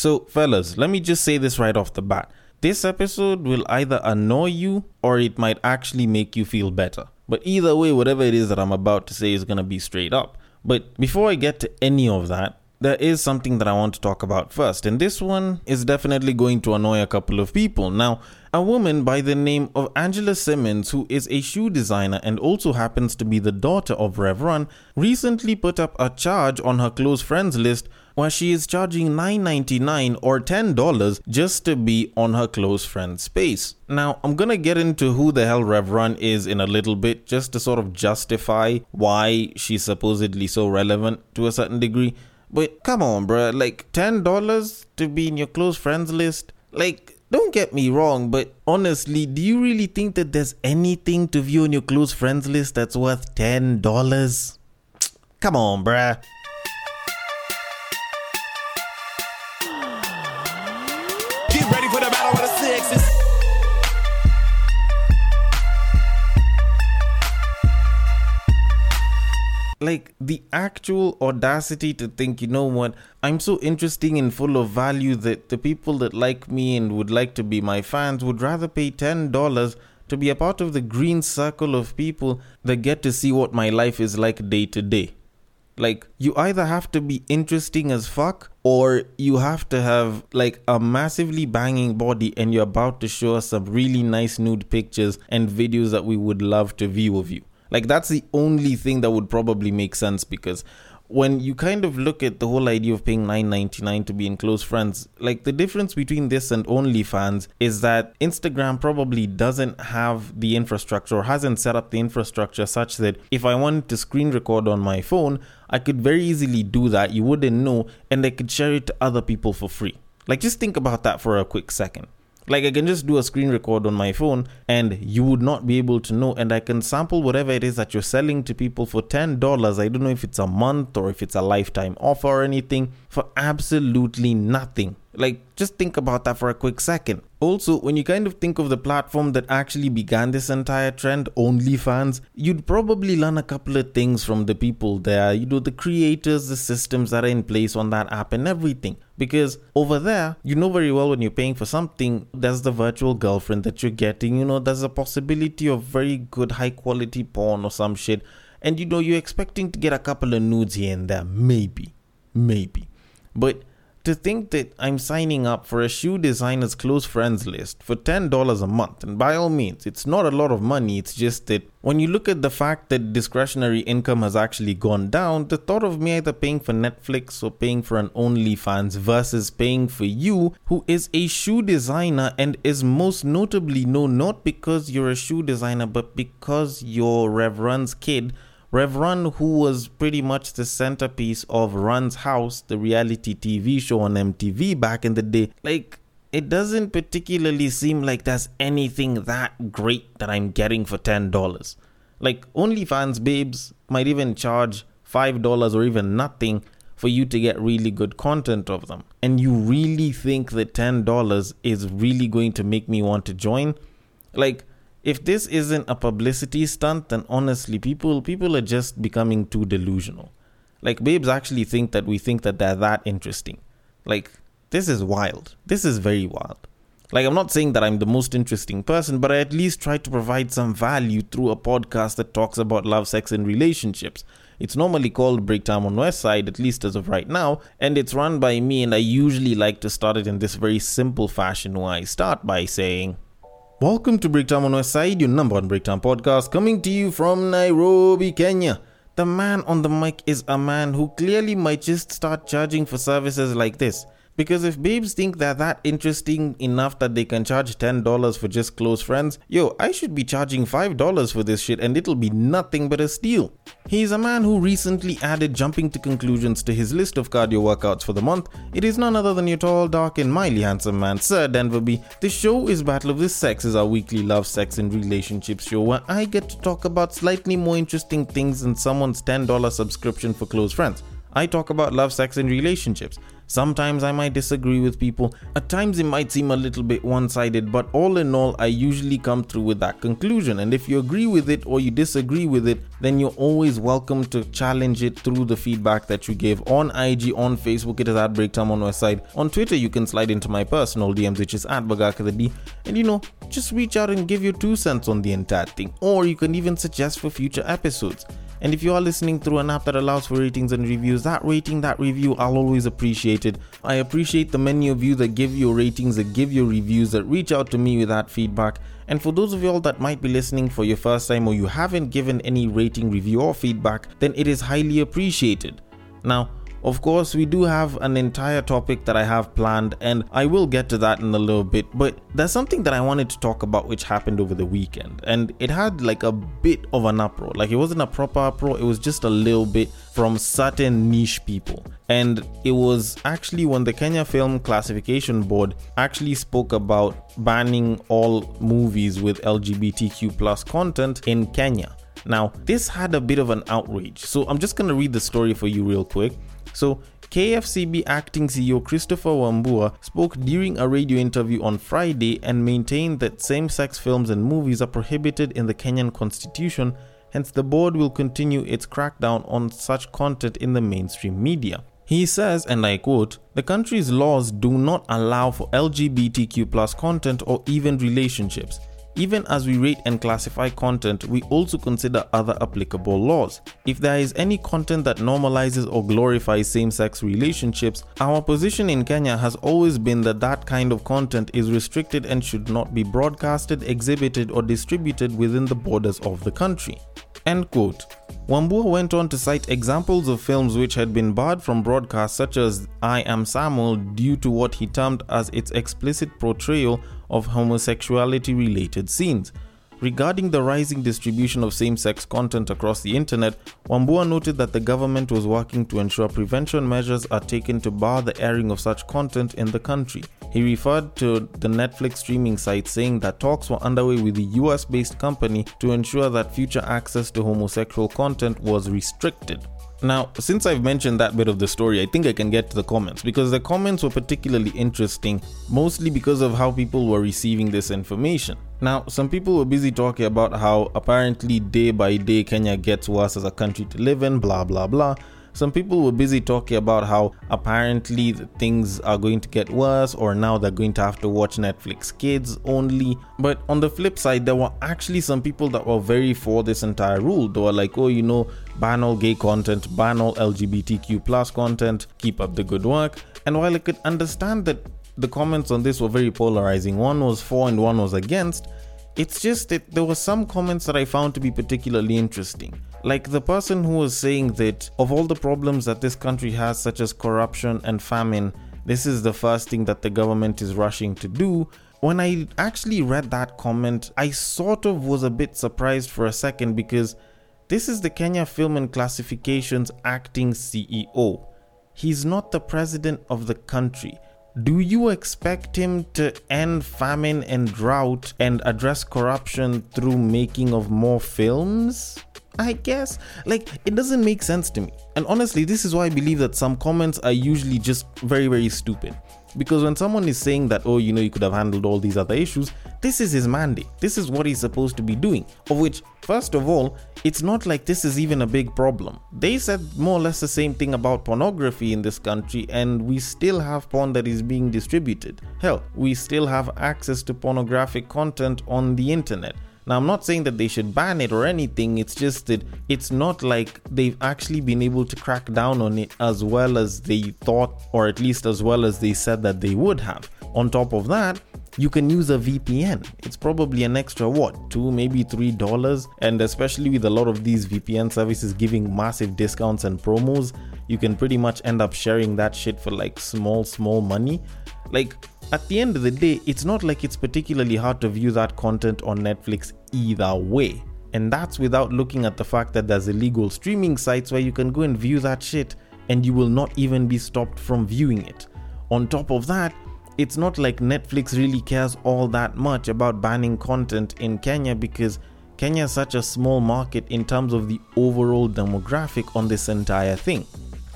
So, fellas, let me just say this right off the bat. This episode will either annoy you or it might actually make you feel better. But either way, whatever it is that I'm about to say is going to be straight up. But before I get to any of that, there is something that I want to talk about first, and this one is definitely going to annoy a couple of people. Now, a woman by the name of Angela Simmons, who is a shoe designer and also happens to be the daughter of Rev Run, recently put up a charge on her close friends list where she is charging $9.99 or $10 just to be on her close friend's space. Now, I'm gonna get into who the hell Rev is in a little bit just to sort of justify why she's supposedly so relevant to a certain degree. But come on, bruh, like $10 to be in your close friends list? Like, don't get me wrong, but honestly, do you really think that there's anything to view on your close friends list that's worth $10? Come on, bruh. Like the actual audacity to think, you know what, I'm so interesting and full of value that the people that like me and would like to be my fans would rather pay $10 to be a part of the green circle of people that get to see what my life is like day to day. Like, you either have to be interesting as fuck or you have to have like a massively banging body and you're about to show us some really nice nude pictures and videos that we would love to view of you. Like that's the only thing that would probably make sense because when you kind of look at the whole idea of paying 9.99 to be in close friends like the difference between this and onlyfans is that instagram probably doesn't have the infrastructure or hasn't set up the infrastructure such that if i wanted to screen record on my phone i could very easily do that. You wouldn't know and i could share it to other people for free. Like just think about that for a quick second like I can just do a screen record on my phone and you would not be able to know. And I can sample whatever it is that you're selling to people for $10. I don't know if it's a month or if it's a lifetime offer or anything for absolutely nothing. Like, just think about that for a quick second. Also, when you kind of think of the platform that actually began this entire trend, OnlyFans, you'd probably learn a couple of things from the people there. You know, the creators, the systems that are in place on that app, and everything. Because over there, you know very well when you're paying for something, there's the virtual girlfriend that you're getting. You know, there's a possibility of very good, high quality porn or some shit. And you know, you're expecting to get a couple of nudes here and there. Maybe. Maybe. But to think that I'm signing up for a shoe designer's close friends list for $10 a month, and by all means, it's not a lot of money, it's just that when you look at the fact that discretionary income has actually gone down, the thought of me either paying for Netflix or paying for an OnlyFans versus paying for you, who is a shoe designer and is most notably known not because you're a shoe designer, but because you're Rev kid Rev Run, who was pretty much the centerpiece of Run's House, the reality TV show on MTV back in the day, like, it doesn't particularly seem like there's anything that great that I'm getting for $10. Like, OnlyFans babes might even charge $5 or even nothing for you to get really good content of them. And you really think that $10 is really going to make me want to join? Like, if this isn't a publicity stunt, then honestly, people people are just becoming too delusional. Like babes actually think that we think that they're that interesting. Like this is wild. This is very wild. Like I'm not saying that I'm the most interesting person, but I at least try to provide some value through a podcast that talks about love, sex, and relationships. It's normally called Break Time on West Side, at least as of right now, and it's run by me. And I usually like to start it in this very simple fashion, where I start by saying. Welcome to Breakdown on West Side, your number one breakdown podcast, coming to you from Nairobi, Kenya. The man on the mic is a man who clearly might just start charging for services like this. Because if babes think they're that interesting enough that they can charge $10 for just close friends, yo, I should be charging $5 for this shit and it'll be nothing but a steal. He's a man who recently added jumping to conclusions to his list of cardio workouts for the month. It is none other than your tall, dark, and mildly handsome man, Sir Denverby. The show is Battle of the Sexes, our weekly love, sex, and relationships show where I get to talk about slightly more interesting things than someone's $10 subscription for close friends. I talk about love, sex, and relationships. Sometimes I might disagree with people. At times it might seem a little bit one sided, but all in all, I usually come through with that conclusion. And if you agree with it or you disagree with it, then you're always welcome to challenge it through the feedback that you give on IG, on Facebook, it is at Breaktime on Westside. On Twitter, you can slide into my personal DMs, which is at Bagaka the D. And you know, just reach out and give your two cents on the entire thing. Or you can even suggest for future episodes. And if you are listening through an app that allows for ratings and reviews, that rating, that review, I'll always appreciate it. I appreciate the many of you that give your ratings, that give your reviews, that reach out to me with that feedback. And for those of y'all that might be listening for your first time or you haven't given any rating, review, or feedback, then it is highly appreciated. Now, of course, we do have an entire topic that I have planned, and I will get to that in a little bit. But there's something that I wanted to talk about which happened over the weekend, and it had like a bit of an uproar. Like, it wasn't a proper uproar, it was just a little bit from certain niche people. And it was actually when the Kenya Film Classification Board actually spoke about banning all movies with LGBTQ plus content in Kenya. Now, this had a bit of an outrage. So I'm just to read the story for you real quick. So, KFCB acting CEO Christopher Wambua spoke during a radio interview on Friday and maintained that same sex films and movies are prohibited in the Kenyan constitution, hence, the board will continue its crackdown on such content in the mainstream media. He says, and I quote, the country's laws do not allow for LGBTQ content or even relationships. Even as we rate and classify content, we also consider other applicable laws. If there is any content that normalizes or glorifies same sex relationships, our position in Kenya has always been that that kind of content is restricted and should not be broadcasted, exhibited, or distributed within the borders of the country. End quote. Wambua went on to cite examples of films which had been barred from broadcast, such as I Am Samuel, due to what he termed as its explicit portrayal of homosexuality related scenes. Regarding the rising distribution of same sex content across the internet, Wambua noted that the government was working to ensure prevention measures are taken to bar the airing of such content in the country. He referred to the Netflix streaming site, saying that talks were underway with the US based company to ensure that future access to homosexual content was restricted. Now, since I've mentioned that bit of the story, I think I can get to the comments because the comments were particularly interesting, mostly because of how people were receiving this information. Now, some people were busy talking about how apparently day by day Kenya gets worse as a country to live in, blah blah blah. Some people were busy talking about how apparently things are going to get worse, or now they're going to have to watch Netflix Kids only. But on the flip side, there were actually some people that were very for this entire rule. They were like, oh, you know, ban all gay content, ban all LGBTQ plus content, keep up the good work. And while I could understand that the comments on this were very polarizing, one was for and one was against, it's just that there were some comments that I found to be particularly interesting. Like the person who was saying that of all the problems that this country has, such as corruption and famine, this is the first thing that the government is rushing to do. When I actually read that comment, I sort of was a bit surprised for a second because this is the Kenya Film and Classifications acting CEO. He's not the president of the country. Do you expect him to end famine and drought and address corruption through making of more films? I guess. Like, it doesn't make sense to me. And honestly, this is why I believe that some comments are usually just very, very stupid. Because when someone is saying that, oh, you know, you could have handled all these other issues, this is his mandate. This is what he's supposed to be doing. Of which, first of all, it's not like this is even a big problem. They said more or less the same thing about pornography in this country, and we still have porn that is being distributed. Hell, we still have access to pornographic content on the internet. Now, I'm not saying that they should ban it or anything, it's just that it's not like they've actually been able to crack down on it as well as they thought, or at least as well as they said that they would have. On top of that, you can use a VPN. It's probably an extra what, two, maybe three dollars. And especially with a lot of these VPN services giving massive discounts and promos, you can pretty much end up sharing that shit for like small, small money. Like, at the end of the day, it's not like it's particularly hard to view that content on Netflix either way. And that's without looking at the fact that there's illegal streaming sites where you can go and view that shit and you will not even be stopped from viewing it. On top of that, it's not like Netflix really cares all that much about banning content in Kenya because Kenya is such a small market in terms of the overall demographic on this entire thing.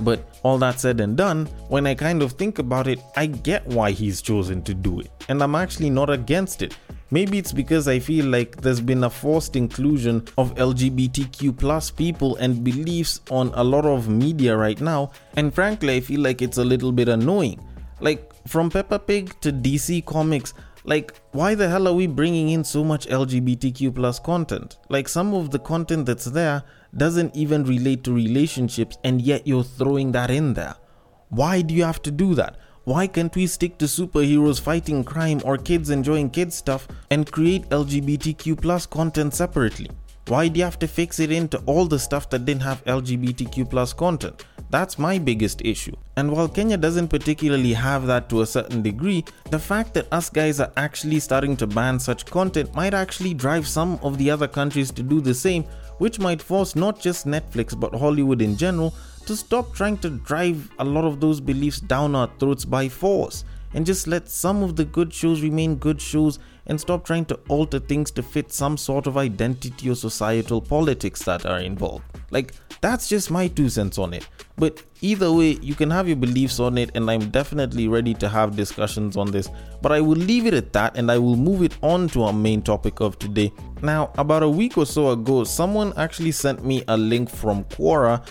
But all that said and done, when I kind of think about it, I get why he's chosen to do it. And I'm actually not against it. Maybe it's because I feel like there's been a forced inclusion of LGBTQ plus people and beliefs on a lot of media right now, and frankly, I feel like it's a little bit annoying. Like from Peppa Pig to DC Comics, like why the hell are we bringing in so much LGBTQ plus content? Like some of the content that's there doesn't even relate to relationships, and yet you're throwing that in there. Why do you have to do that? Why can't we stick to superheroes fighting crime or kids enjoying kids stuff and create LGBTQ plus content separately? Why do you have to fix it into all the stuff that didn't have LGBTQ plus content? That's my biggest issue. And while Kenya doesn't particularly have that to a certain degree, the fact that us guys are actually starting to ban such content might actually drive some of the other countries to do the same, which might force not just Netflix but Hollywood in general to stop trying to drive a lot of those beliefs down our throats by force and just let some of the good shows remain good shows and stop trying to alter things to fit some sort of identity or societal politics that are involved. Like, that's just my two cents on it. But either way, you can have your beliefs on it, and I'm definitely ready to have discussions on this. But I will leave it at that and I will move it on to our main topic of today. Now, about a week or so ago, someone actually sent me a link from Quora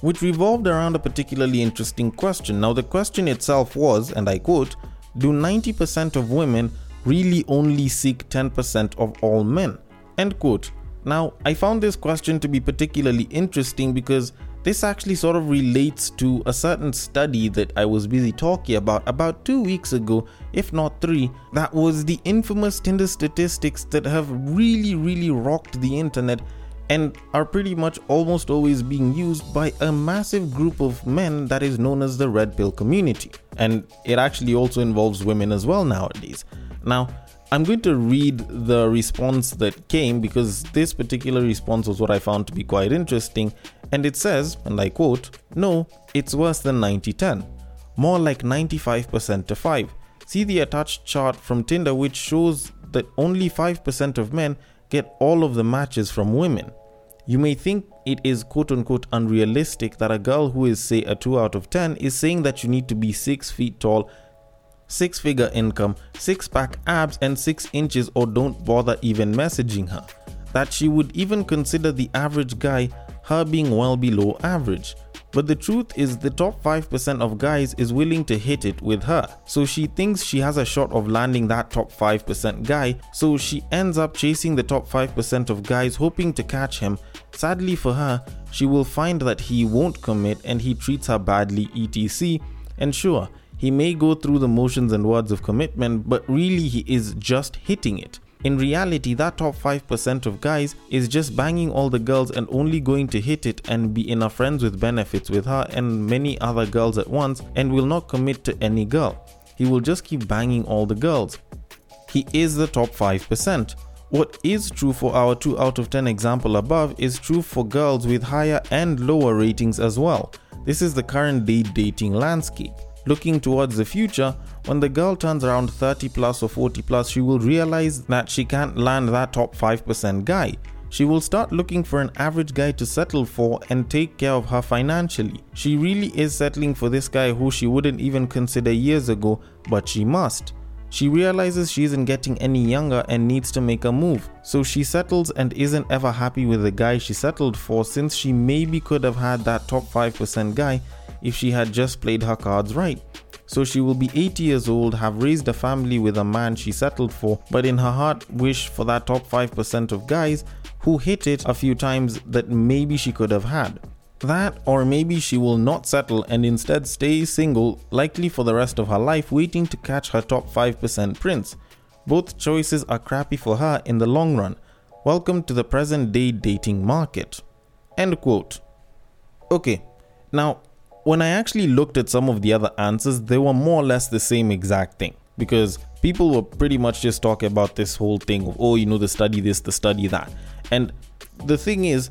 which revolved around a particularly interesting question. Now, the question itself was, and I quote, Do 90% of women really only seek 10% of all men? End quote. Now, I found this question to be particularly interesting because this actually sort of relates to a certain study that I was busy talking about about two weeks ago, if not three, that was the infamous Tinder statistics that have really, really rocked the internet and are pretty much almost always being used by a massive group of men that is known as the red pill community. And it actually also involves women as well nowadays. Now, I'm going to read the response that came because this particular response was what I found to be quite interesting. And it says, and I quote, No, it's worse than 90 10. More like 95% to 5. See the attached chart from Tinder, which shows that only 5% of men get all of the matches from women. You may think it is quote unquote unrealistic that a girl who is, say, a 2 out of 10 is saying that you need to be 6 feet tall, 6 figure income, 6 pack abs, and 6 inches, or don't bother even messaging her. That she would even consider the average guy her being well below average. But the truth is, the top 5% of guys is willing to hit it with her. So she thinks she has a shot of landing that top 5% guy, so she ends up chasing the top 5% of guys hoping to catch him. Sadly for her, she will find that he won't commit and he treats her badly, etc. And sure, he may go through the motions and words of commitment, but really he is just hitting it. In reality, that top 5% of guys is just banging all the girls and only going to hit it and be in a friends with benefits with her and many other girls at once and will not commit to any girl. He will just keep banging all the girls. He is the top 5%. What is true for our 2 out of 10 example above is true for girls with higher and lower ratings as well. This is the current day dating landscape. Looking towards the future, when the girl turns around 30 plus or 40 plus, she will realize that she can't land that top 5% guy. She will start looking for an average guy to settle for and take care of her financially. She really is settling for this guy who she wouldn't even consider years ago, but she must. She realizes she isn't getting any younger and needs to make a move, so she settles and isn't ever happy with the guy she settled for since she maybe could have had that top 5% guy if she had just played her cards right. So she will be 80 years old, have raised a family with a man she settled for, but in her heart wish for that top 5% of guys who hit it a few times that maybe she could have had. That, or maybe she will not settle and instead stay single, likely for the rest of her life, waiting to catch her top 5% prince. Both choices are crappy for her in the long run. Welcome to the present day dating market. End quote. Okay, now when I actually looked at some of the other answers, they were more or less the same exact thing because people were pretty much just talking about this whole thing of, oh, you know, the study this, the study that. And the thing is,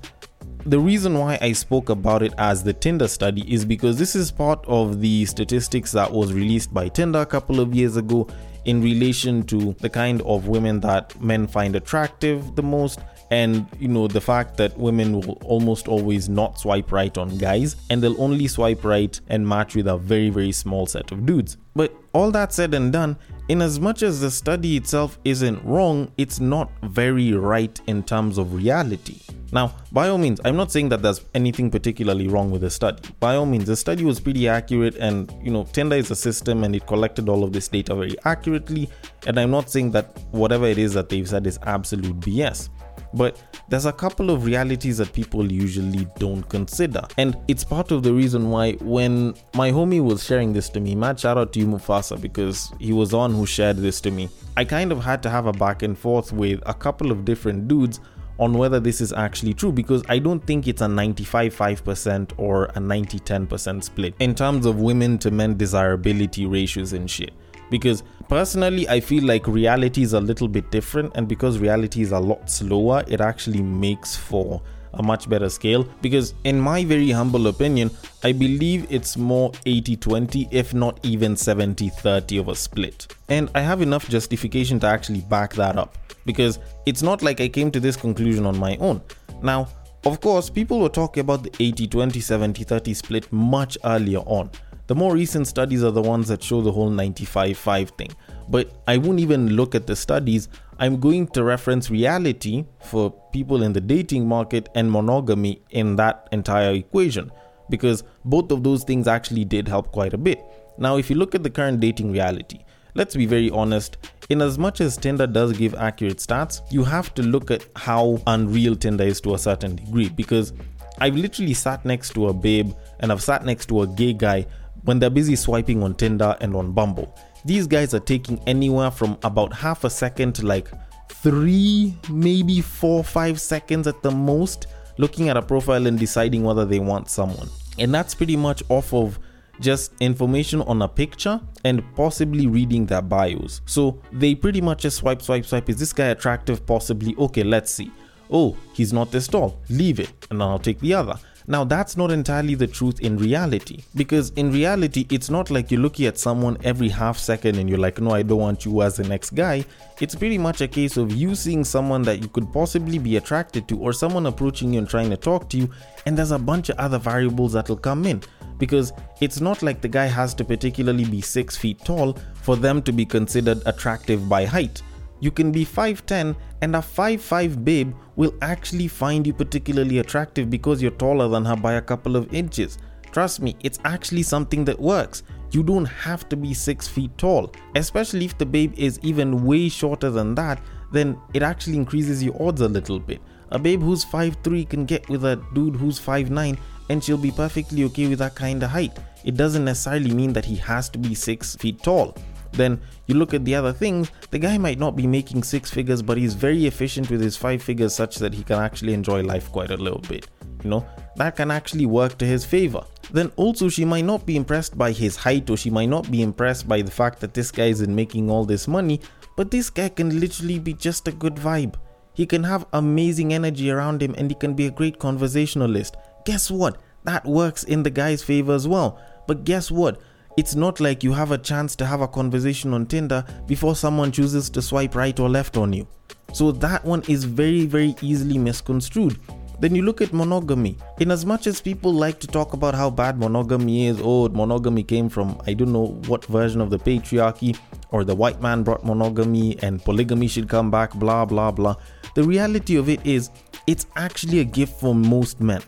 the reason why I spoke about it as the Tinder study is because this is part of the statistics that was released by Tinder a couple of years ago in relation to the kind of women that men find attractive the most and you know the fact that women will almost always not swipe right on guys and they'll only swipe right and match with a very very small set of dudes but all that said and done in as much as the study itself isn't wrong it's not very right in terms of reality now, by all means, I'm not saying that there's anything particularly wrong with the study. By all means, the study was pretty accurate, and you know, Tinder is a system and it collected all of this data very accurately. And I'm not saying that whatever it is that they've said is absolute BS. But there's a couple of realities that people usually don't consider. And it's part of the reason why when my homie was sharing this to me, mad shout out to you Mufasa because he was on who shared this to me. I kind of had to have a back and forth with a couple of different dudes on whether this is actually true because I don't think it's a 95 5% or a 90 10% split in terms of women to men desirability ratios and shit. Because personally, I feel like reality is a little bit different, and because reality is a lot slower, it actually makes for a much better scale. Because, in my very humble opinion, I believe it's more 80 20, if not even 70 30 of a split. And I have enough justification to actually back that up because it's not like I came to this conclusion on my own. Now, of course, people were talking about the 80 20 70 30 split much earlier on. The more recent studies are the ones that show the whole 95 5 thing. But I won't even look at the studies. I'm going to reference reality for people in the dating market and monogamy in that entire equation because both of those things actually did help quite a bit. Now, if you look at the current dating reality, let's be very honest, in as much as Tinder does give accurate stats, you have to look at how unreal Tinder is to a certain degree because I've literally sat next to a babe and I've sat next to a gay guy when they're busy swiping on Tinder and on Bumble. These guys are taking anywhere from about half a second to like three, maybe four, five seconds at the most, looking at a profile and deciding whether they want someone. And that's pretty much off of just information on a picture and possibly reading their bios. So they pretty much just swipe, swipe, swipe. Is this guy attractive? Possibly. Okay, let's see. Oh, he's not this tall. Leave it, and then I'll take the other. Now, that's not entirely the truth in reality, because in reality, it's not like you're looking at someone every half second and you're like, no, I don't want you as the next guy. It's pretty much a case of you seeing someone that you could possibly be attracted to, or someone approaching you and trying to talk to you, and there's a bunch of other variables that'll come in because it's not like the guy has to particularly be 6 feet tall for them to be considered attractive by height. You can be 5'10 and a 5'5 babe will actually find you particularly attractive because you're taller than her by a couple of inches. Trust me, it's actually something that works. You don't have to be 6 feet tall, especially if the babe is even way shorter than that, then it actually increases your odds a little bit. A babe who's 5'3 can get with a dude who's 5'9 and she'll be perfectly okay with that kind of height. It doesn't necessarily mean that he has to be six feet tall. Then you look at the other things, the guy might not be making six figures, but he's very efficient with his five figures such that he can actually enjoy life quite a little bit. You know, that can actually work to his favor. Then also, she might not be impressed by his height, or she might not be impressed by the fact that this guy isn't making all this money, but this guy can literally be just a good vibe. He can have amazing energy around him and he can be a great conversationalist guess what? That works in the guy's favor as well. But guess what? It's not like you have a chance to have a conversation on Tinder before someone chooses to swipe right or left on you. So that one is very, very easily misconstrued. Then you look at monogamy. In as much as people like to talk about how bad monogamy is, oh, monogamy came from I don't know what version of the patriarchy, or the white man brought monogamy and polygamy should come back, blah, blah, blah. The reality of it is, it's actually a gift for most men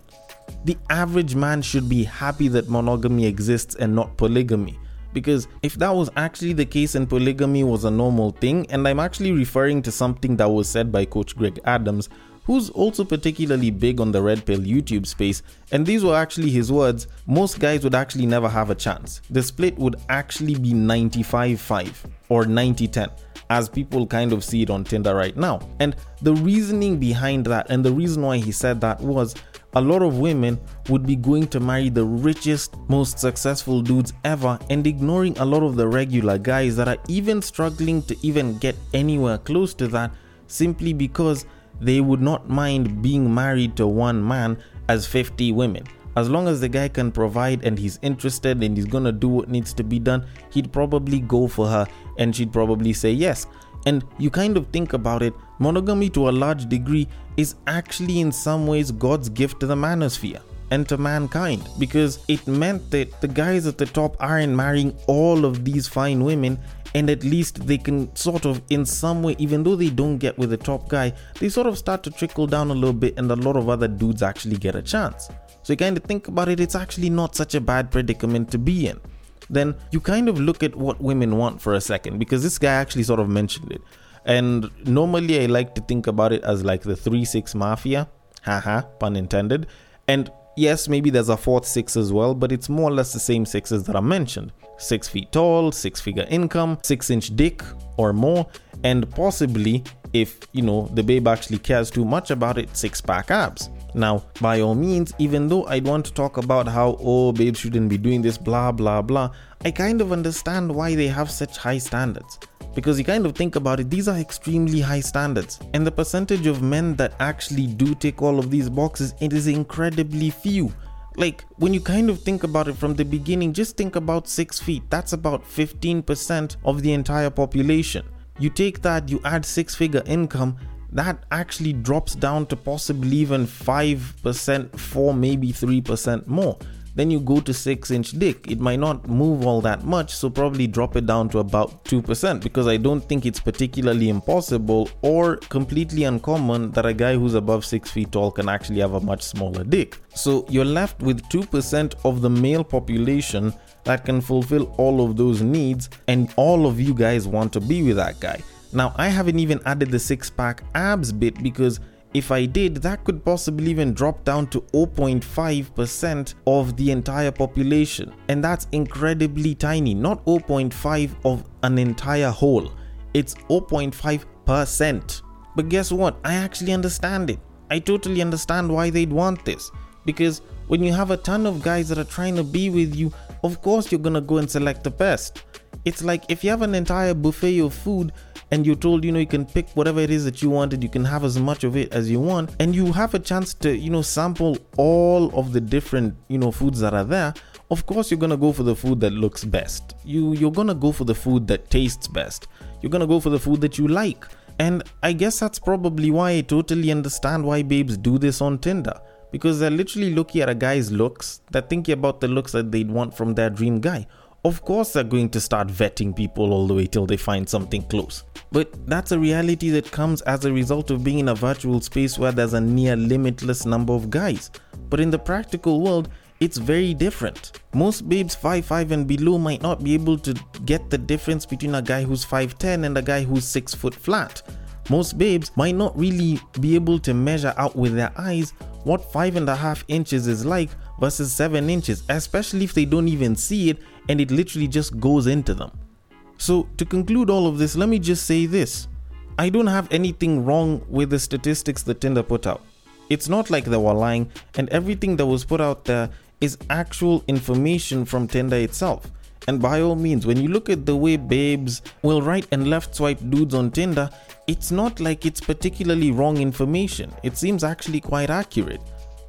the average man should be happy that monogamy exists and not polygamy. Because if that was actually the case and polygamy was a normal thing, and I'm actually referring to something that was said by Coach Greg Adams, who's also particularly big on the Red Pill YouTube space, and these were actually his words, most guys would actually never have a chance. The split would actually be 95 5 or 90 10 as people kind of see it on Tinder right now. And the reasoning behind that, and the reason why he said that was a lot of women would be going to marry the richest, most successful dudes ever and ignoring a lot of the regular guys that are even struggling to even get anywhere close to that simply because they would not mind being married to one man as 50 women. As long as the guy can provide and he's interested and he's gonna do what needs to be done, he'd probably go for her and she'd probably say yes. And you kind of think about it, monogamy to a large degree is actually in some ways God's gift to the manosphere and to mankind because it meant that the guys at the top aren't marrying all of these fine women and at least they can sort of in some way even though they don't get with the top guy they sort of start to trickle down a little bit and a lot of other dudes actually get a chance. So you kind of think about it it's actually not such a bad predicament to be in then you kind of look at what women want for a second because this guy actually sort of mentioned it and normally i like to think about it as like the 3-6 mafia haha pun intended and Yes, maybe there's a fourth six as well, but it's more or less the same sixes that I mentioned. Six feet tall, six figure income, six inch dick or more, and possibly, if you know the babe actually cares too much about it, six pack abs. Now, by all means, even though I'd want to talk about how, oh, babe shouldn't be doing this, blah, blah, blah, I kind of understand why they have such high standards because you kind of think about it, these are extremely high standards. And the percentage of men that actually do tick all of these boxes, it is incredibly few. Like, when you kind of think about it from the beginning, just think about six feet. That's about 15% of the entire population. You take that, you add six figure income, that actually drops down to possibly even 5%, 4, maybe 3% more. Then you go to 6 inch dick. It might not move all that much, so probably drop it down to about 2% because I don't think it's particularly impossible or completely uncommon that a guy who's above 6 feet tall can actually have a much smaller dick. So you're left with 2% of the male population that can fulfill all of those needs, and all of you guys want to be with that guy. Now, I haven't even added the six pack abs bit because if I did, that could possibly even drop down to 0.5% of the entire population. And that's incredibly tiny, not 0.5 of an entire whole. It's 0.5%. But guess what? I actually understand it. I totally understand why they'd want this. Because when you have a ton of guys that are trying to be with you, of course you're gonna go and select the best. It's like if you have an entire buffet of food and you're told you know you can pick whatever it is that you wanted you can have as much of it as you want and you have a chance to you know sample all of the different you know foods that are there of course you're gonna go for the food that looks best. You you're gonna go for the food that tastes best. You're gonna go for the food that you like. And i guess that's probably why i totally understand why babes do this on tinder because they're literally looking at a guy's looks. They're thinking about the looks that they'd want from their dream guy of course they're going to start vetting people all the way till they find something close. But that's a reality that comes as a result of being in a virtual space where there's a near limitless number of guys. But in the practical world, it's very different. Most babes 5'5 and below might not be able to get the difference between a guy who's 5'10 and a guy who's 6 foot flat. Most babes might not really be able to measure out with their eyes what 5.5 inches is like versus 7 inches, especially if they don't even see it and it literally just goes into them. So, to conclude all of this, let me just say this I don't have anything wrong with the statistics that Tinder put out. It's not like they were lying, and everything that was put out there is actual information from Tinder itself. And by all means, when you look at the way babes will right and left swipe dudes on Tinder, it's not like it's particularly wrong information. It seems actually quite accurate.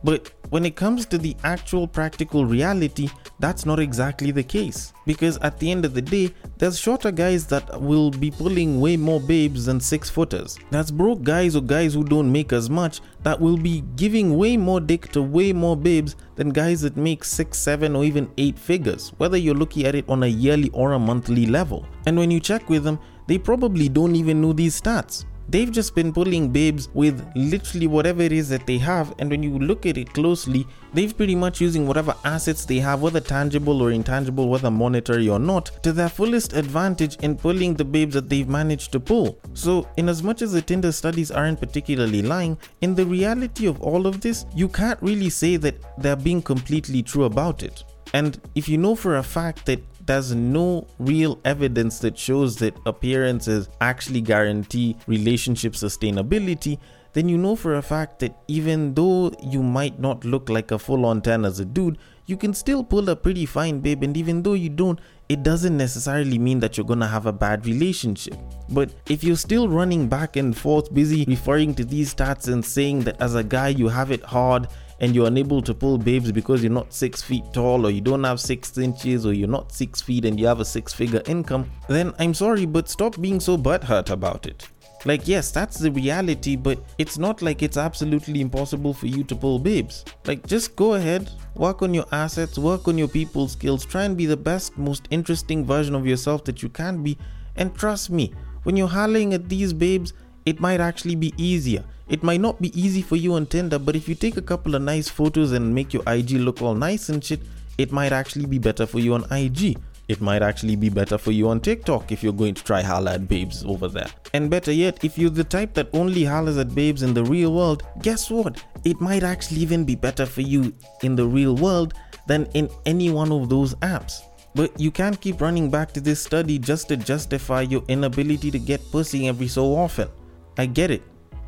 But when it comes to the actual practical reality, that's not exactly the case. Because at the end of the day, there's shorter guys that will be pulling way more babes than six footers. That's broke guys or guys who don't make as much that will be giving way more dick to way more babes than guys that make six, seven, or even eight figures, whether you're looking at it on a yearly or a monthly level. And when you check with them, they probably don't even know these stats they've just been pulling babes with literally whatever it is that they have and when you look at it closely they've pretty much using whatever assets they have whether tangible or intangible whether monetary or not to their fullest advantage in pulling the babes that they've managed to pull. So in as much as the tinder studies aren't particularly lying in the reality of all of this you can't really say that they're being completely true about it. And if you know for a fact that there's no real evidence that shows that appearances actually guarantee relationship sustainability, then you know for a fact that even though you might not look like a full on 10 as a dude, you can still pull a pretty fine babe, and even though you don't, it doesn't necessarily mean that you're gonna have a bad relationship. But if you're still running back and forth, busy referring to these stats and saying that as a guy you have it hard and you're unable to pull babes because you're not six feet tall or you don't have six inches or you're not six feet and you have a six figure income, then I'm sorry, but stop being so butthurt about it. Like, yes, that's the reality, but it's not like it's absolutely impossible for you to pull babes. Like, just go ahead, work on your assets, work on your people skills, try and be the best, most interesting version of yourself that you can be. And trust me, when you're hollering at these babes, it might actually be easier. It might not be easy for you on Tinder, but if you take a couple of nice photos and make your IG look all nice and shit, it might actually be better for you on IG. It might actually be better for you on TikTok if you're going to try holla at babes over there. And better yet, if you're the type that only hollers at babes in the real world, guess what? It might actually even be better for you in the real world than in any one of those apps. But you can't keep running back to this study just to justify your inability to get pussy every so often. I get it.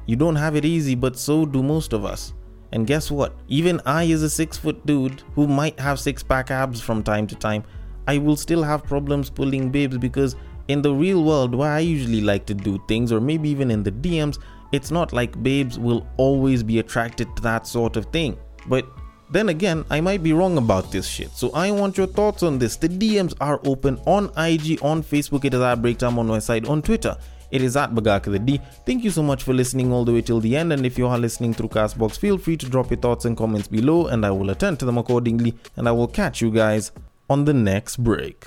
You don't have it easy, but so do most of us. And guess what? Even I, as a six foot dude who might have six pack abs from time to time, I will still have problems pulling babes because in the real world, where I usually like to do things, or maybe even in the DMs, it's not like babes will always be attracted to that sort of thing. But then again, I might be wrong about this shit. So I want your thoughts on this. The DMs are open on IG, on Facebook, it is at Breaktime on my side, on Twitter. It is at Bagaka the D. Thank you so much for listening all the way till the end. And if you are listening through Castbox, feel free to drop your thoughts and comments below, and I will attend to them accordingly. And I will catch you guys on the next break.